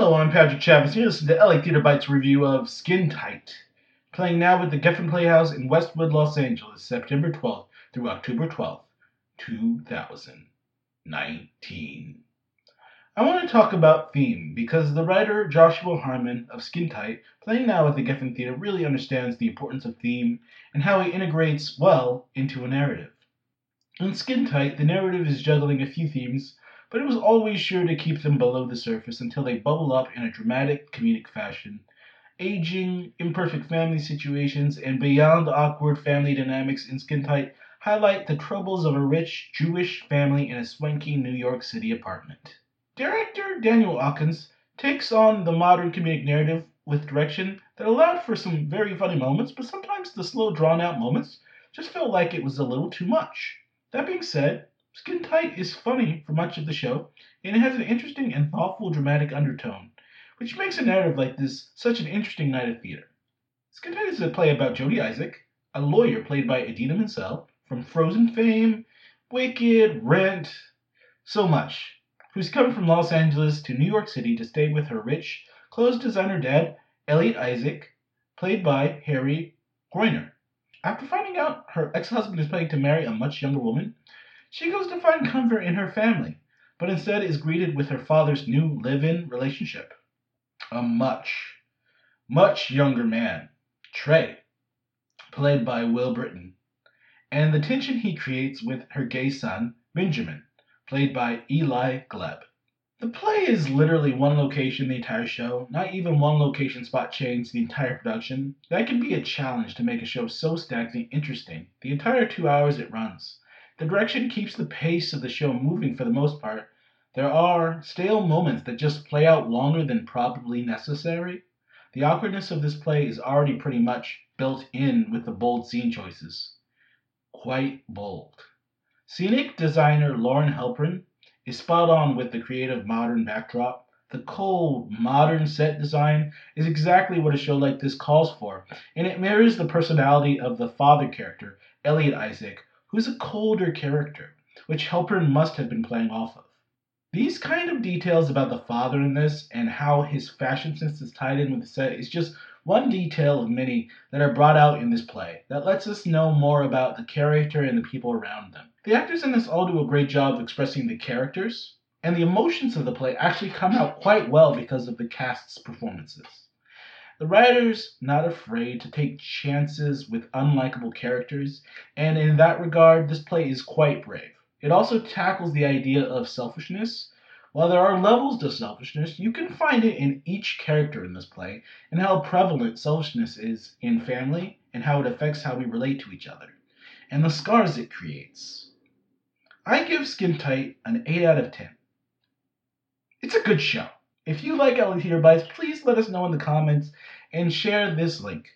Hello, I'm Patrick Chavez. You listen to LA Theater Bites review of Skin Tight, playing now at the Geffen Playhouse in Westwood, Los Angeles, September 12th through October 12th, 2019. I want to talk about theme because the writer Joshua Harmon of Skin Tight, playing now at the Geffen Theater, really understands the importance of theme and how it integrates well into a narrative. In Skin Tight, the narrative is juggling a few themes but it was always sure to keep them below the surface until they bubble up in a dramatic comedic fashion. Aging, imperfect family situations, and beyond awkward family dynamics in Skin Tight highlight the troubles of a rich Jewish family in a swanky New York City apartment. Director Daniel Aukin takes on the modern comedic narrative with direction that allowed for some very funny moments, but sometimes the slow, drawn out moments just felt like it was a little too much. That being said, Skin Tight is funny for much of the show, and it has an interesting and thoughtful dramatic undertone, which makes a narrative like this such an interesting night of theater. Skin Tight is a play about Jodi Isaac, a lawyer played by Idina Menzel from Frozen fame, Wicked, Rent, so much, who's come from Los Angeles to New York City to stay with her rich clothes designer dad, Elliot Isaac, played by Harry Groener. After finding out her ex-husband is planning to marry a much younger woman, she goes to find comfort in her family, but instead is greeted with her father's new live in relationship. A much, much younger man, Trey, played by Will Brittain, and the tension he creates with her gay son, Benjamin, played by Eli Gelb. The play is literally one location the entire show, not even one location spot change the entire production. That can be a challenge to make a show so stacked and interesting the entire two hours it runs. The direction keeps the pace of the show moving for the most part. There are stale moments that just play out longer than probably necessary. The awkwardness of this play is already pretty much built in with the bold scene choices. Quite bold. Scenic designer Lauren Helpern is spot on with the creative modern backdrop. The cold, modern set design is exactly what a show like this calls for, and it mirrors the personality of the father character, Elliot Isaac, who's a colder character, which Helpern must have been playing off of. These kind of details about the father in this and how his fashion sense is tied in with the set is just one detail of many that are brought out in this play that lets us know more about the character and the people around them. The actors in this all do a great job of expressing the characters, and the emotions of the play actually come out quite well because of the cast's performances. The writer's not afraid to take chances with unlikable characters, and in that regard, this play is quite brave. It also tackles the idea of selfishness. While there are levels to selfishness, you can find it in each character in this play, and how prevalent selfishness is in family, and how it affects how we relate to each other, and the scars it creates. I give Skin Tight an 8 out of 10. It's a good show. If you like Theater Bites, please let us know in the comments and share this link.